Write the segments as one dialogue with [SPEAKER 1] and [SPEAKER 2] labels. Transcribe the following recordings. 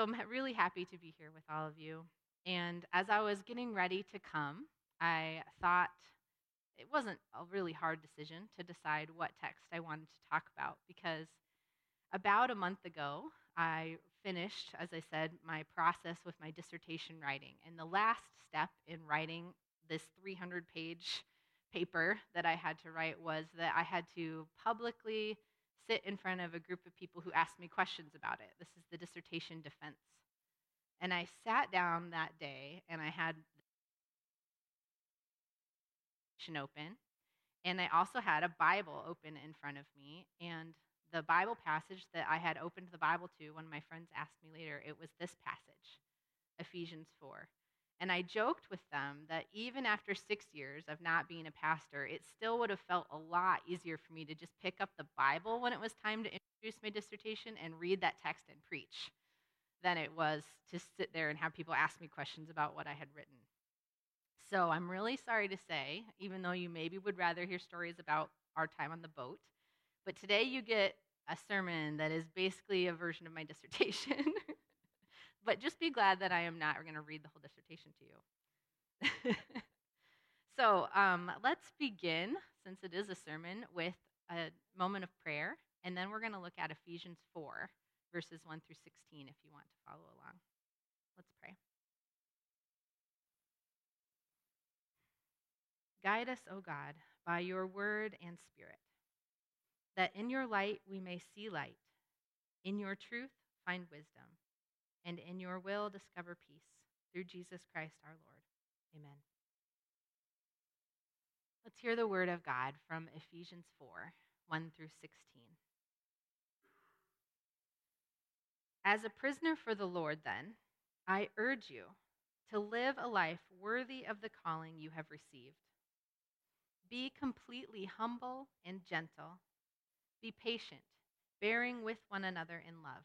[SPEAKER 1] So I'm really happy to be here with all of you. And as I was getting ready to come, I thought it wasn't a really hard decision to decide what text I wanted to talk about because about a month ago, I finished, as I said, my process with my dissertation writing. And the last step in writing this 300 page paper that I had to write was that I had to publicly sit in front of a group of people who asked me questions about it. This is the dissertation defense. And I sat down that day and I had open and I also had a Bible open in front of me and the Bible passage that I had opened the Bible to when my friends asked me later, it was this passage, Ephesians 4. And I joked with them that even after six years of not being a pastor, it still would have felt a lot easier for me to just pick up the Bible when it was time to introduce my dissertation and read that text and preach than it was to sit there and have people ask me questions about what I had written. So I'm really sorry to say, even though you maybe would rather hear stories about our time on the boat, but today you get a sermon that is basically a version of my dissertation. But just be glad that I am not going to read the whole dissertation to you. so um, let's begin, since it is a sermon, with a moment of prayer. And then we're going to look at Ephesians 4, verses 1 through 16, if you want to follow along. Let's pray. Guide us, O God, by your word and spirit that in your light we may see light, in your truth find wisdom, and in your will discover peace. Through Jesus Christ our Lord. Amen. Let's hear the word of God from Ephesians 4 1 through 16. As a prisoner for the Lord, then, I urge you to live a life worthy of the calling you have received. Be completely humble and gentle be patient, bearing with one another in love.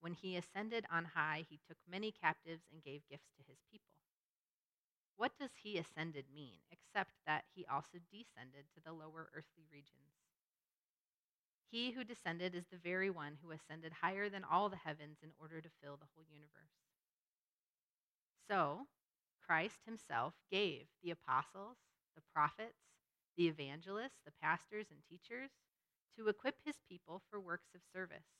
[SPEAKER 1] When he ascended on high, he took many captives and gave gifts to his people. What does he ascended mean, except that he also descended to the lower earthly regions? He who descended is the very one who ascended higher than all the heavens in order to fill the whole universe. So, Christ himself gave the apostles, the prophets, the evangelists, the pastors, and teachers to equip his people for works of service,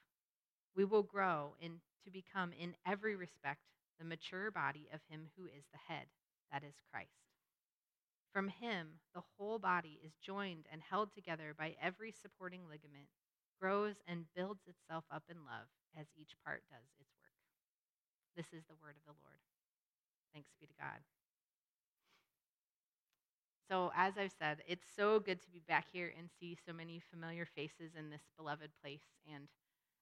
[SPEAKER 1] we will grow in, to become, in every respect, the mature body of Him who is the head, that is Christ. From Him, the whole body is joined and held together by every supporting ligament, grows and builds itself up in love as each part does its work. This is the word of the Lord. Thanks be to God. So, as I've said, it's so good to be back here and see so many familiar faces in this beloved place. And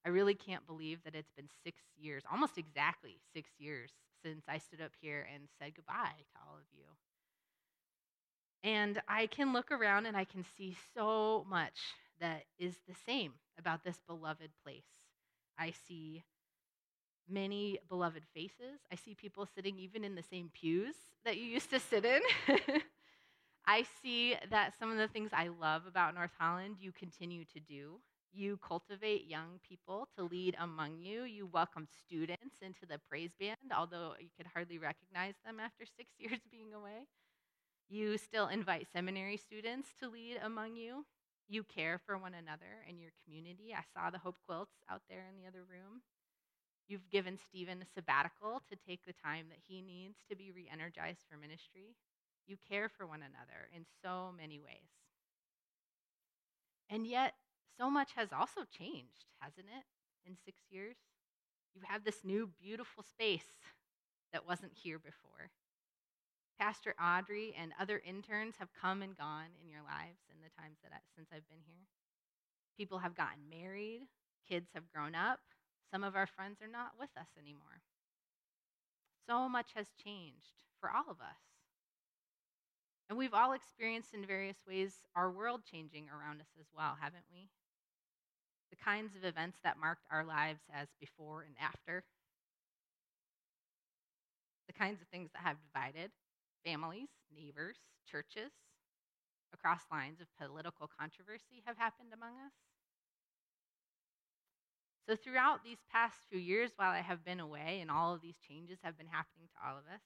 [SPEAKER 1] I really can't believe that it's been six years, almost exactly six years, since I stood up here and said goodbye to all of you. And I can look around and I can see so much that is the same about this beloved place. I see many beloved faces. I see people sitting even in the same pews that you used to sit in. I see that some of the things I love about North Holland you continue to do. You cultivate young people to lead among you. You welcome students into the praise band, although you could hardly recognize them after six years being away. You still invite seminary students to lead among you. You care for one another in your community. I saw the Hope Quilts out there in the other room. You've given Stephen a sabbatical to take the time that he needs to be re energized for ministry. You care for one another in so many ways. And yet, so much has also changed, hasn't it, in six years? You have this new, beautiful space that wasn't here before. Pastor Audrey and other interns have come and gone in your lives in the times that I, since I've been here. People have gotten married, kids have grown up, some of our friends are not with us anymore. So much has changed for all of us. And we've all experienced in various ways our world changing around us as well, haven't we? The kinds of events that marked our lives as before and after. The kinds of things that have divided families, neighbors, churches, across lines of political controversy have happened among us. So, throughout these past few years, while I have been away and all of these changes have been happening to all of us,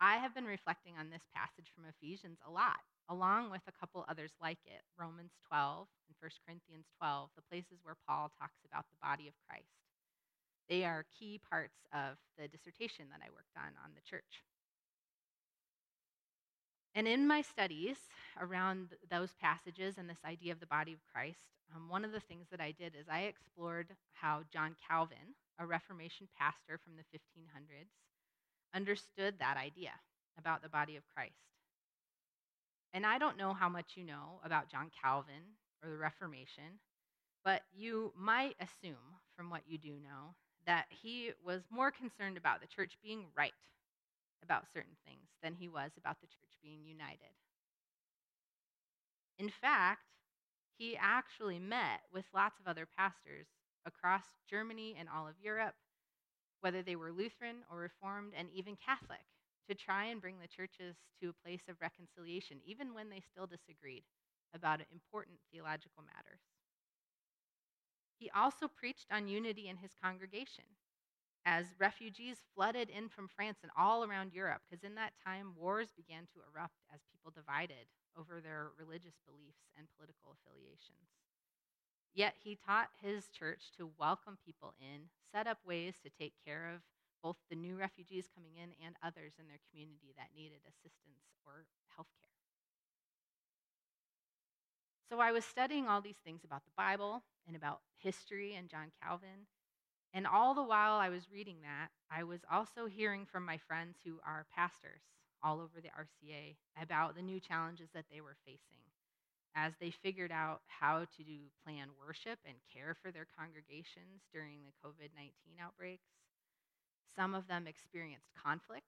[SPEAKER 1] I have been reflecting on this passage from Ephesians a lot, along with a couple others like it Romans 12 and 1 Corinthians 12, the places where Paul talks about the body of Christ. They are key parts of the dissertation that I worked on on the church. And in my studies around those passages and this idea of the body of Christ, um, one of the things that I did is I explored how John Calvin, a Reformation pastor from the 1500s, understood that idea about the body of Christ. And I don't know how much you know about John Calvin or the Reformation, but you might assume from what you do know that he was more concerned about the church being right about certain things than he was about the church being united. In fact, he actually met with lots of other pastors across Germany and all of Europe, whether they were Lutheran or Reformed and even Catholic, to try and bring the churches to a place of reconciliation, even when they still disagreed about important theological matters. He also preached on unity in his congregation as refugees flooded in from France and all around Europe, because in that time wars began to erupt as people divided over their religious beliefs and political affiliations. Yet he taught his church to welcome people in, set up ways to take care of both the new refugees coming in and others in their community that needed assistance or health care. So I was studying all these things about the Bible and about history and John Calvin. And all the while I was reading that, I was also hearing from my friends who are pastors all over the RCA about the new challenges that they were facing as they figured out how to do plan worship and care for their congregations during the COVID 19 outbreaks. Some of them experienced conflict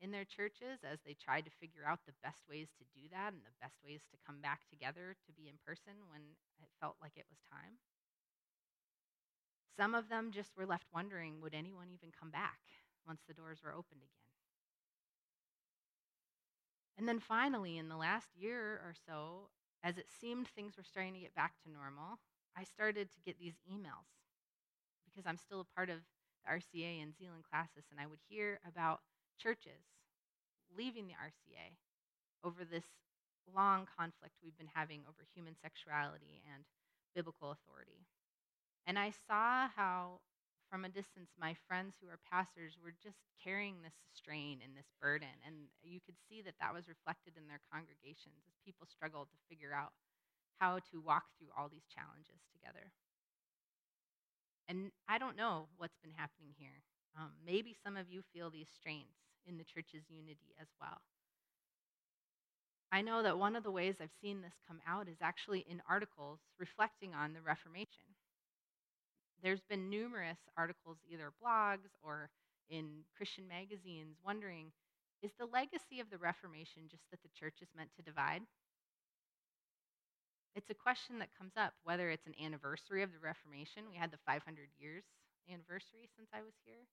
[SPEAKER 1] in their churches as they tried to figure out the best ways to do that and the best ways to come back together to be in person when it felt like it was time. Some of them just were left wondering would anyone even come back once the doors were opened again? And then finally, in the last year or so, as it seemed things were starting to get back to normal, I started to get these emails because I'm still a part of RCA and Zeeland Classis, and I would hear about churches leaving the RCA over this long conflict we've been having over human sexuality and biblical authority. And I saw how from a distance, my friends who are pastors were just carrying this strain and this burden. And you could see that that was reflected in their congregations as people struggled to figure out how to walk through all these challenges together. And I don't know what's been happening here. Um, maybe some of you feel these strains in the church's unity as well. I know that one of the ways I've seen this come out is actually in articles reflecting on the Reformation there's been numerous articles, either blogs or in Christian magazines, wondering is the legacy of the Reformation just that the church is meant to divide? It's a question that comes up whether it's an anniversary of the Reformation. We had the 500 years anniversary since I was here.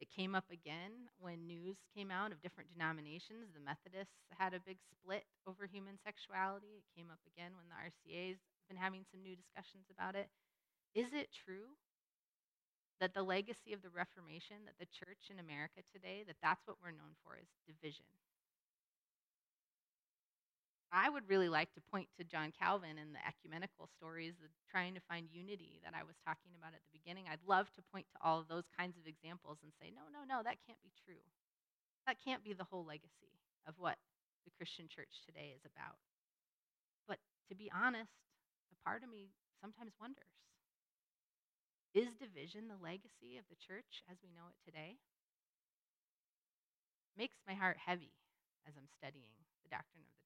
[SPEAKER 1] It came up again when news came out of different denominations. The Methodists had a big split over human sexuality. It came up again when the RCA's been having some new discussions about it. Is it true that the legacy of the Reformation, that the church in America today, that that's what we're known for is division? I would really like to point to John Calvin and the ecumenical stories, the trying to find unity that I was talking about at the beginning. I'd love to point to all of those kinds of examples and say, no, no, no, that can't be true. That can't be the whole legacy of what the Christian church today is about. But to be honest, a part of me sometimes wonders is division the legacy of the church as we know it today? Makes my heart heavy as I'm studying the doctrine of the.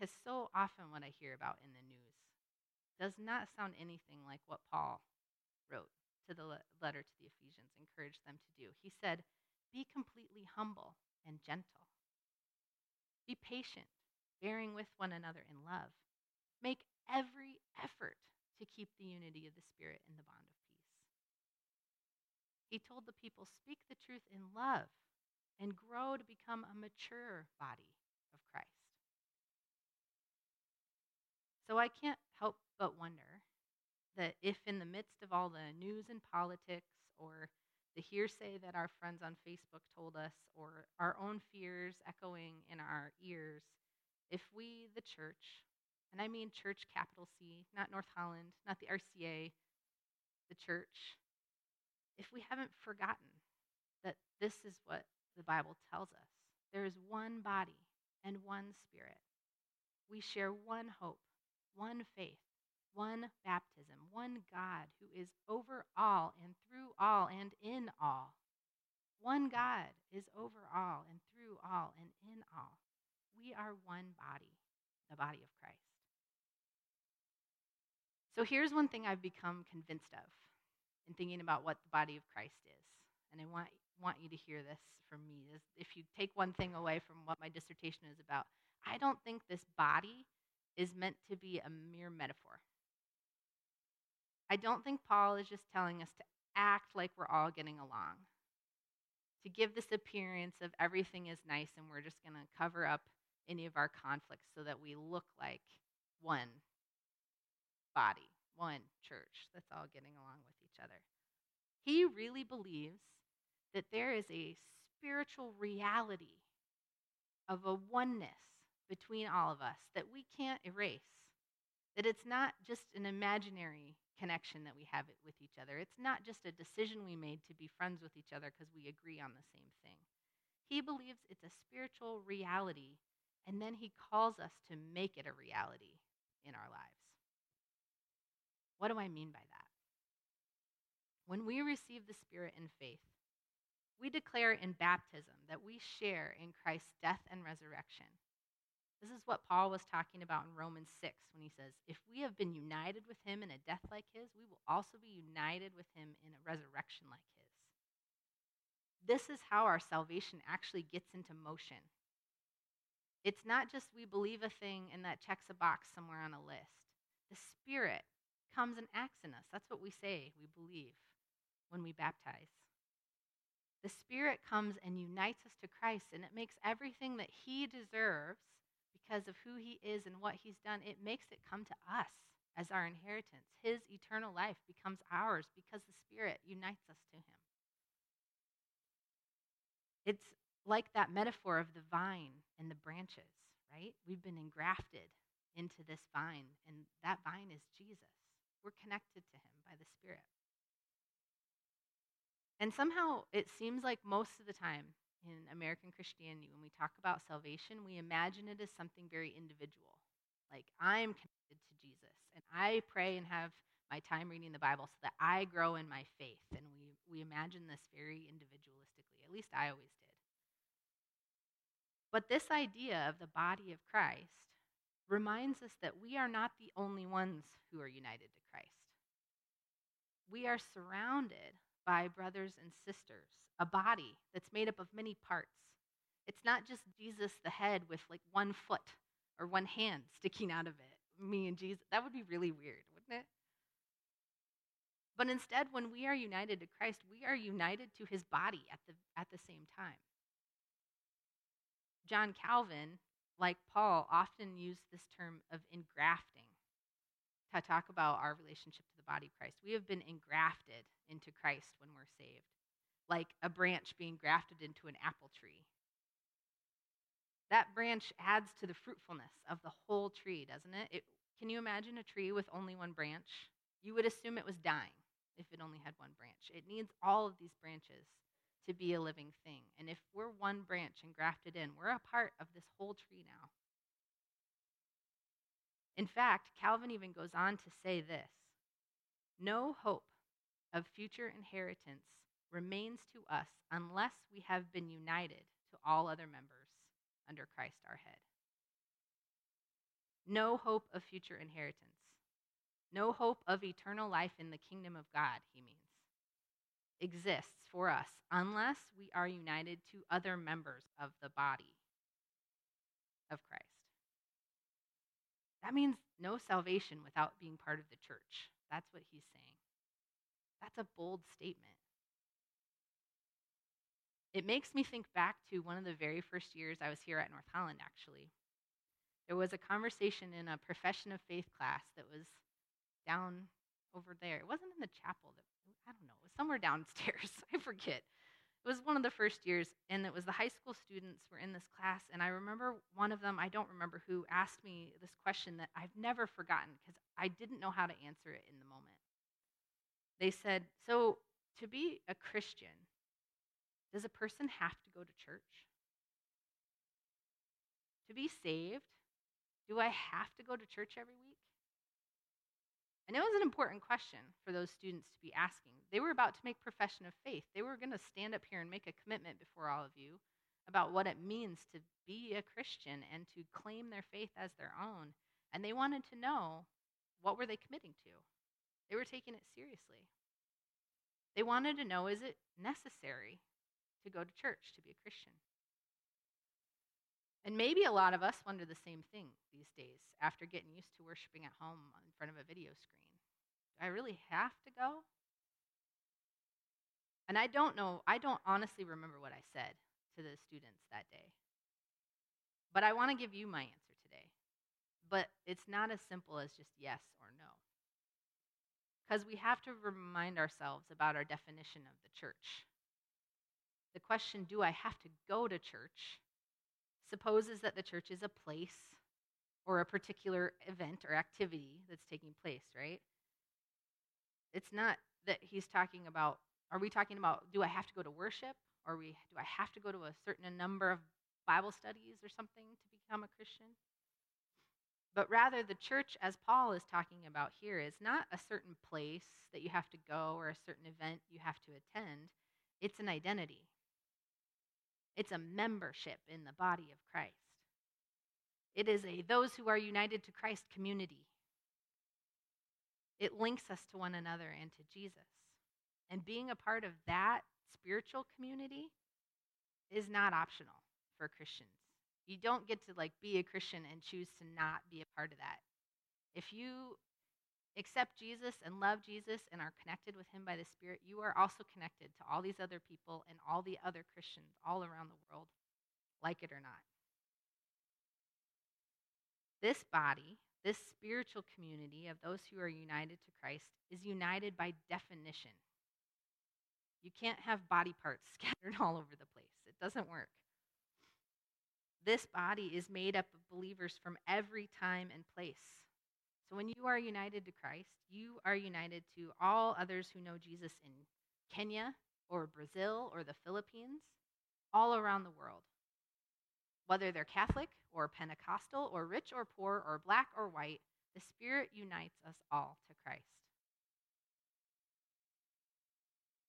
[SPEAKER 1] Because so often what I hear about in the news does not sound anything like what Paul wrote to the letter to the Ephesians, encouraged them to do. He said, Be completely humble and gentle. Be patient, bearing with one another in love. Make every effort to keep the unity of the Spirit in the bond of peace. He told the people, Speak the truth in love and grow to become a mature body of Christ. So I can't help but wonder that if, in the midst of all the news and politics, or the hearsay that our friends on Facebook told us, or our own fears echoing in our ears, if we, the church, and I mean church, capital C, not North Holland, not the RCA, the church. If we haven't forgotten that this is what the Bible tells us there is one body and one spirit. We share one hope, one faith, one baptism, one God who is over all and through all and in all. One God is over all and through all and in all. We are one body, the body of Christ. So here's one thing I've become convinced of in thinking about what the body of Christ is. And I want, want you to hear this from me. Is if you take one thing away from what my dissertation is about, I don't think this body is meant to be a mere metaphor. I don't think Paul is just telling us to act like we're all getting along, to give this appearance of everything is nice and we're just going to cover up any of our conflicts so that we look like one body, one church that's all getting along with each other. He really believes that there is a spiritual reality of a oneness between all of us that we can't erase. That it's not just an imaginary connection that we have it with each other. It's not just a decision we made to be friends with each other because we agree on the same thing. He believes it's a spiritual reality, and then he calls us to make it a reality in our lives. What do I mean by that? When we receive the Spirit in faith, we declare in baptism that we share in Christ's death and resurrection. This is what Paul was talking about in Romans 6 when he says, If we have been united with him in a death like his, we will also be united with him in a resurrection like his. This is how our salvation actually gets into motion. It's not just we believe a thing and that checks a box somewhere on a list. The Spirit comes and acts in us. That's what we say we believe when we baptize. The Spirit comes and unites us to Christ, and it makes everything that He deserves because of who He is and what He's done, it makes it come to us as our inheritance. His eternal life becomes ours because the Spirit unites us to Him. It's like that metaphor of the vine and the branches, right? We've been engrafted into this vine, and that vine is Jesus. We're connected to him by the Spirit. And somehow it seems like most of the time in American Christianity, when we talk about salvation, we imagine it as something very individual. Like, I'm connected to Jesus, and I pray and have my time reading the Bible so that I grow in my faith. And we, we imagine this very individualistically. At least I always did. But this idea of the body of Christ reminds us that we are not the only ones who are united to Christ. We are surrounded by brothers and sisters, a body that's made up of many parts. It's not just Jesus, the head, with like one foot or one hand sticking out of it. Me and Jesus. That would be really weird, wouldn't it? But instead, when we are united to Christ, we are united to his body at the, at the same time. John Calvin like Paul, often used this term of engrafting to talk about our relationship to body Christ. We have been engrafted into Christ when we're saved, like a branch being grafted into an apple tree. that branch adds to the fruitfulness of the whole tree, doesn't it? it? Can you imagine a tree with only one branch? You would assume it was dying if it only had one branch. It needs all of these branches to be a living thing. And if we're one branch and grafted in, we're a part of this whole tree now. In fact, Calvin even goes on to say this No hope of future inheritance remains to us unless we have been united to all other members under Christ our head. No hope of future inheritance. No hope of eternal life in the kingdom of God, he means, exists for us unless we are united to other members of the body of Christ. That means no salvation without being part of the church. That's what he's saying. That's a bold statement. It makes me think back to one of the very first years I was here at North Holland, actually. There was a conversation in a profession of faith class that was down over there. It wasn't in the chapel. That, I don't know. It was somewhere downstairs. I forget. It was one of the first years, and it was the high school students were in this class. And I remember one of them, I don't remember who, asked me this question that I've never forgotten because I didn't know how to answer it in the moment. They said, So, to be a Christian, does a person have to go to church? To be saved, do I have to go to church every week? And it was an important question for those students to be asking. They were about to make profession of faith. They were going to stand up here and make a commitment before all of you about what it means to be a Christian and to claim their faith as their own. And they wanted to know what were they committing to? They were taking it seriously. They wanted to know is it necessary to go to church to be a Christian? And maybe a lot of us wonder the same thing these days after getting used to worshiping at home in front of a video screen. Do I really have to go? And I don't know, I don't honestly remember what I said to the students that day. But I want to give you my answer today. But it's not as simple as just yes or no. Because we have to remind ourselves about our definition of the church. The question, do I have to go to church, supposes that the church is a place or a particular event or activity that's taking place, right? It's not that he's talking about, are we talking about, do I have to go to worship? Or we, do I have to go to a certain number of Bible studies or something to become a Christian? But rather, the church, as Paul is talking about here, is not a certain place that you have to go or a certain event you have to attend. It's an identity. It's a membership in the body of Christ. It is a those who are united to Christ community. It links us to one another and to Jesus. And being a part of that spiritual community is not optional for Christians. You don't get to like be a Christian and choose to not be a part of that. If you accept Jesus and love Jesus and are connected with him by the Spirit, you are also connected to all these other people and all the other Christians all around the world, like it or not. This body, this spiritual community of those who are united to Christ, is united by definition. You can't have body parts scattered all over the place, it doesn't work. This body is made up of believers from every time and place. So when you are united to Christ, you are united to all others who know Jesus in Kenya or Brazil or the Philippines, all around the world. Whether they're Catholic or Pentecostal or rich or poor or black or white, the Spirit unites us all to Christ.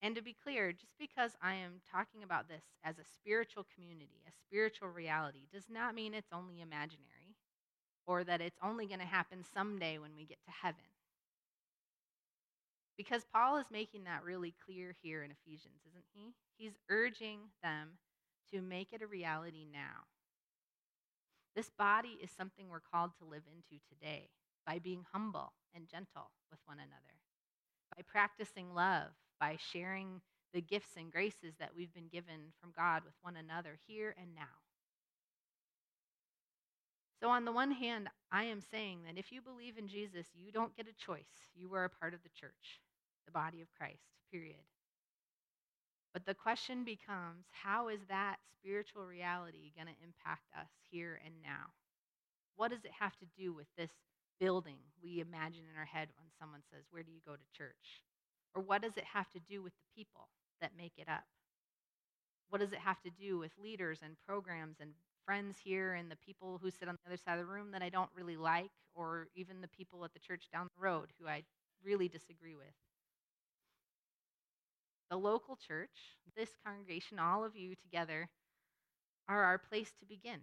[SPEAKER 1] And to be clear, just because I am talking about this as a spiritual community, a spiritual reality, does not mean it's only imaginary or that it's only going to happen someday when we get to heaven. Because Paul is making that really clear here in Ephesians, isn't he? He's urging them to make it a reality now. This body is something we're called to live into today by being humble and gentle with one another, by practicing love, by sharing the gifts and graces that we've been given from God with one another here and now. So, on the one hand, I am saying that if you believe in Jesus, you don't get a choice. You are a part of the church, the body of Christ, period. But the question becomes how is that spiritual reality going to impact us here and now? What does it have to do with this building we imagine in our head when someone says, Where do you go to church? Or what does it have to do with the people that make it up? What does it have to do with leaders and programs and friends here and the people who sit on the other side of the room that I don't really like, or even the people at the church down the road who I really disagree with? The local church, this congregation, all of you together, are our place to begin,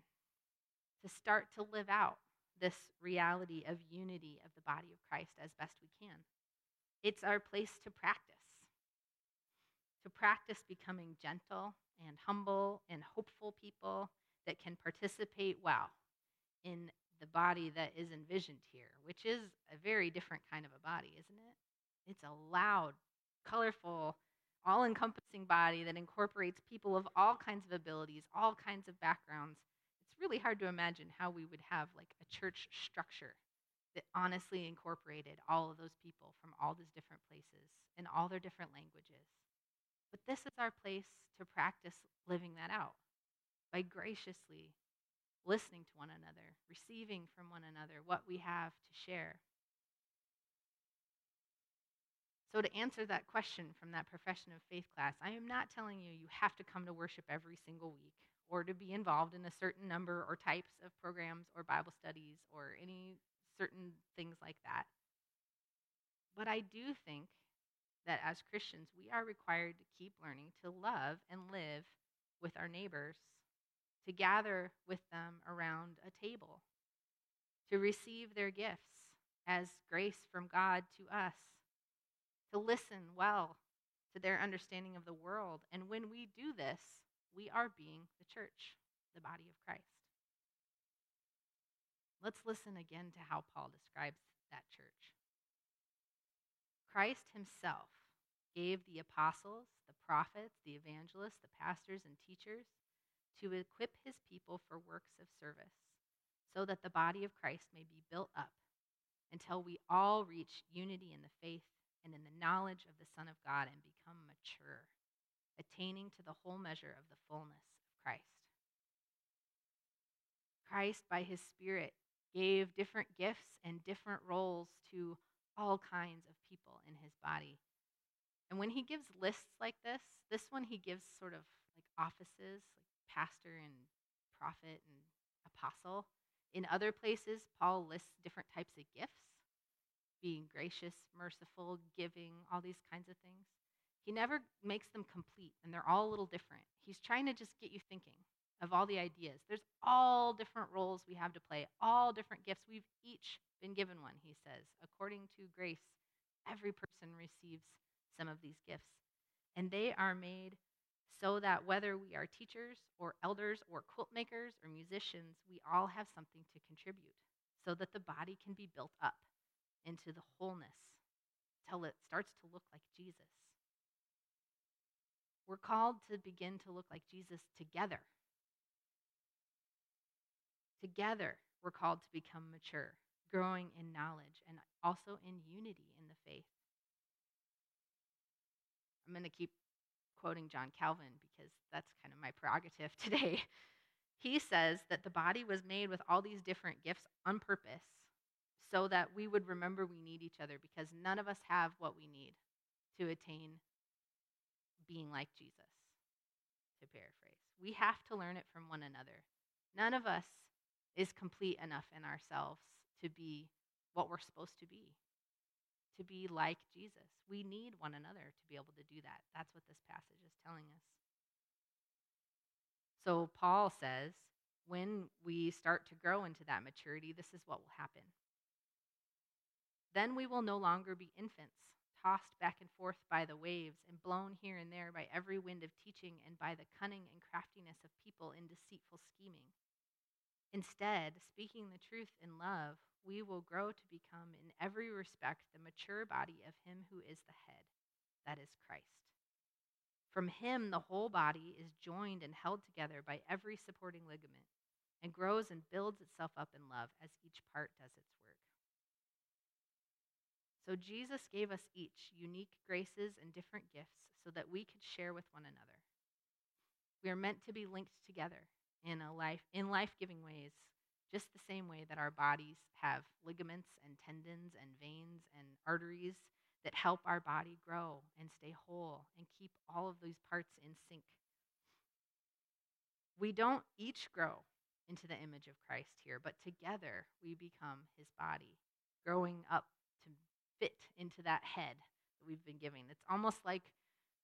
[SPEAKER 1] to start to live out this reality of unity of the body of Christ as best we can. It's our place to practice, to practice becoming gentle and humble and hopeful people that can participate well in the body that is envisioned here, which is a very different kind of a body, isn't it? It's a loud, colorful, all encompassing body that incorporates people of all kinds of abilities, all kinds of backgrounds. It's really hard to imagine how we would have like a church structure that honestly incorporated all of those people from all these different places and all their different languages. But this is our place to practice living that out by graciously listening to one another, receiving from one another what we have to share. So, to answer that question from that profession of faith class, I am not telling you you have to come to worship every single week or to be involved in a certain number or types of programs or Bible studies or any certain things like that. But I do think that as Christians, we are required to keep learning to love and live with our neighbors, to gather with them around a table, to receive their gifts as grace from God to us, to listen well to their understanding of the world. And when we do this, we are being the church, the body of Christ. Let's listen again to how Paul describes that church. Christ himself gave the apostles, the prophets, the evangelists, the pastors, and teachers to equip his people for works of service, so that the body of Christ may be built up until we all reach unity in the faith and in the knowledge of the Son of God and become mature, attaining to the whole measure of the fullness of Christ. Christ, by his Spirit, gave different gifts and different roles to all kinds of people in his body and when he gives lists like this, this one he gives sort of like offices, like pastor and prophet and apostle. In other places, Paul lists different types of gifts being gracious, merciful, giving, all these kinds of things. He never makes them complete, and they're all a little different. He's trying to just get you thinking of all the ideas. There's all different roles we have to play, all different gifts. We've each been given one, he says. According to grace, every person receives some of these gifts. And they are made so that whether we are teachers or elders or quilt makers or musicians, we all have something to contribute so that the body can be built up into the wholeness till it starts to look like Jesus. We're called to begin to look like Jesus together. Together, we're called to become mature, growing in knowledge and also in unity in the faith. I'm going to keep quoting John Calvin because that's kind of my prerogative today. He says that the body was made with all these different gifts on purpose so that we would remember we need each other because none of us have what we need to attain being like Jesus, to paraphrase. We have to learn it from one another. None of us is complete enough in ourselves to be what we're supposed to be to be like Jesus. We need one another to be able to do that. That's what this passage is telling us. So Paul says, when we start to grow into that maturity, this is what will happen. Then we will no longer be infants, tossed back and forth by the waves and blown here and there by every wind of teaching and by the cunning and craftiness of people in deceitful scheming. Instead, speaking the truth in love, we will grow to become, in every respect, the mature body of Him who is the head, that is Christ. From Him, the whole body is joined and held together by every supporting ligament and grows and builds itself up in love as each part does its work. So, Jesus gave us each unique graces and different gifts so that we could share with one another. We are meant to be linked together in a life in life-giving ways, just the same way that our bodies have ligaments and tendons and veins and arteries that help our body grow and stay whole and keep all of those parts in sync. We don't each grow into the image of Christ here, but together we become his body, growing up to fit into that head that we've been giving. It's almost like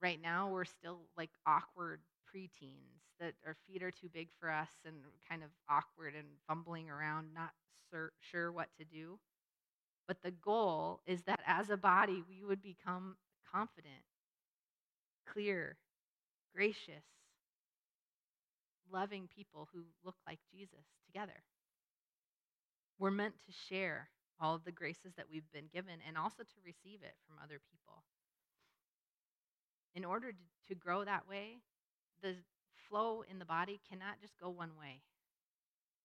[SPEAKER 1] right now we're still like awkward preteens that our feet are too big for us and kind of awkward and fumbling around, not sur- sure what to do. But the goal is that as a body, we would become confident, clear, gracious, loving people who look like Jesus together. We're meant to share all of the graces that we've been given and also to receive it from other people. In order to, grow that way, the flow in the body cannot just go one way,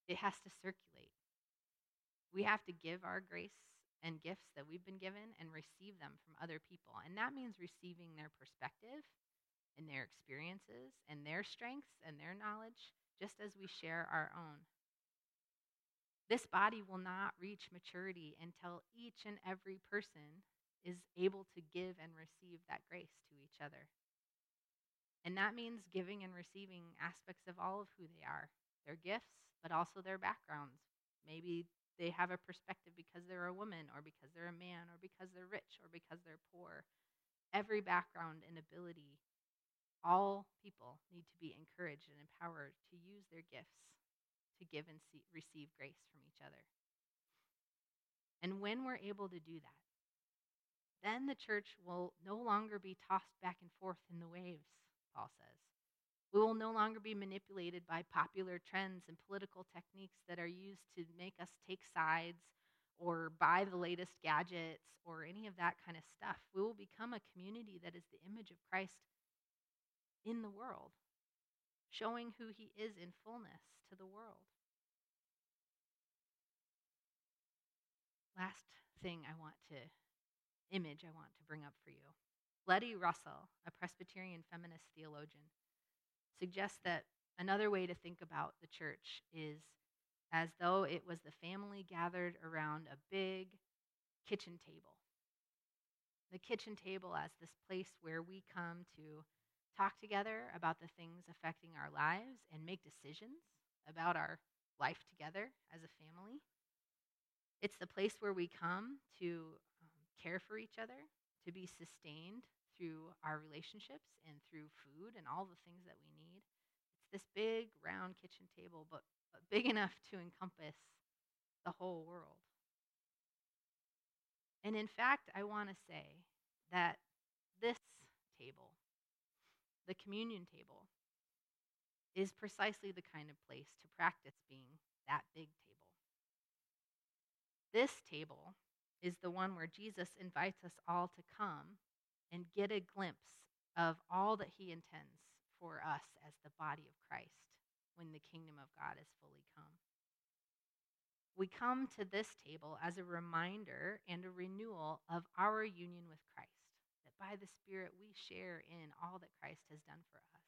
[SPEAKER 1] it has to circulate. We have to give our grace and gifts that we've been given and receive them from other people. And that means receiving their perspective and their experiences and their strengths and their knowledge, just as we share our own. This body will not reach maturity until each and every person is able to give and receive that grace to each other. And that means giving and receiving aspects of all of who they are their gifts, but also their backgrounds. Maybe they have a perspective because they're a woman, or because they're a man, or because they're rich, or because they're poor. Every background and ability, all people need to be encouraged and empowered to use their gifts to give and see, receive grace from each other. And when we're able to do that, then the church will no longer be tossed back and forth in the waves, Paul says. We will no longer be manipulated by popular trends and political techniques that are used to make us take sides or buy the latest gadgets or any of that kind of stuff. We will become a community that is the image of Christ in the world, showing who he is in fullness to the world. Last thing I want to image I want to bring up for you. Letty Russell, a Presbyterian feminist theologian, suggests that another way to think about the church is as though it was the family gathered around a big kitchen table. The kitchen table as this place where we come to talk together about the things affecting our lives and make decisions about our life together as a family. It's the place where we come to care for each other, to be sustained through our relationships and through food and all the things that we need. It's this big round kitchen table, but, but big enough to encompass the whole world. And in fact, I want to say that this table, the communion table, is precisely the kind of place to practice being that big table. This table is the one where Jesus invites us all to come and get a glimpse of all that he intends for us as the body of Christ when the kingdom of God is fully come. We come to this table as a reminder and a renewal of our union with Christ, that by the Spirit we share in all that Christ has done for us.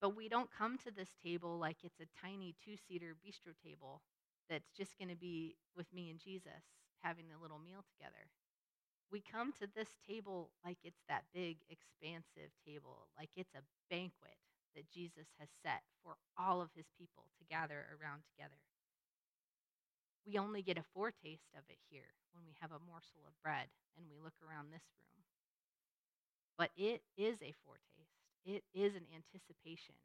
[SPEAKER 1] But we don't come to this table like it's a tiny two seater bistro table that's just going to be with me and Jesus having a little meal together we come to this table like it's that big, expansive table, like it's a banquet that Jesus has set for all of his people to gather around together. We only get a foretaste of it here when we have a morsel of bread and we look around this room. But it is a foretaste, it is an anticipation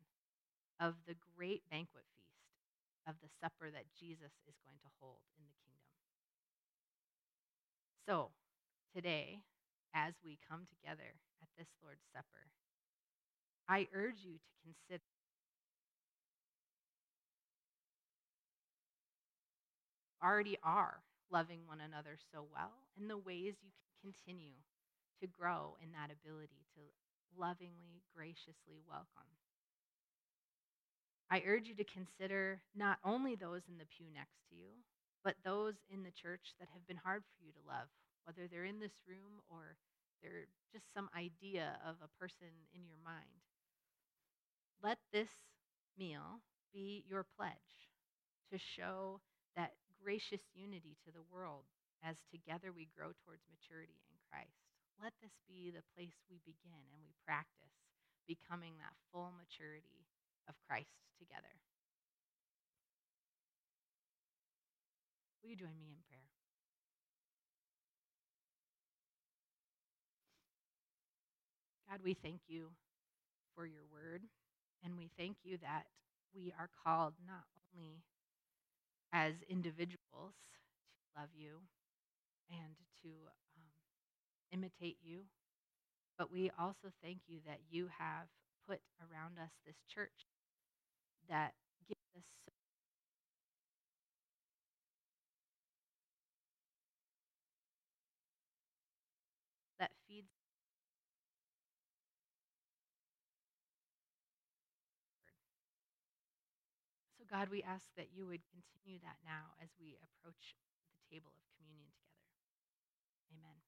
[SPEAKER 1] of the great banquet feast of the supper that Jesus is going to hold in the kingdom. So, today as we come together at this Lord's Supper. I urge you to consider already are loving one another so well and the ways you can continue to grow in that ability to lovingly, graciously welcome. I urge you to consider not only those in the pew next to you, but those in the church that have been hard for you to love whether they're in this room or they're just some idea of a person in your mind. Let this meal be your pledge to show that gracious unity to the world as together we grow towards maturity in Christ. Let this be the place we begin and we practice becoming that full maturity of Christ together. Will you join me in prayer? God, we thank you for your word, and we thank you that we are called not only as individuals to love you and to um, imitate you, but we also thank you that you have put around us this church that gives us so that feeds God, we ask that you would continue that now as we approach the table of communion together. Amen.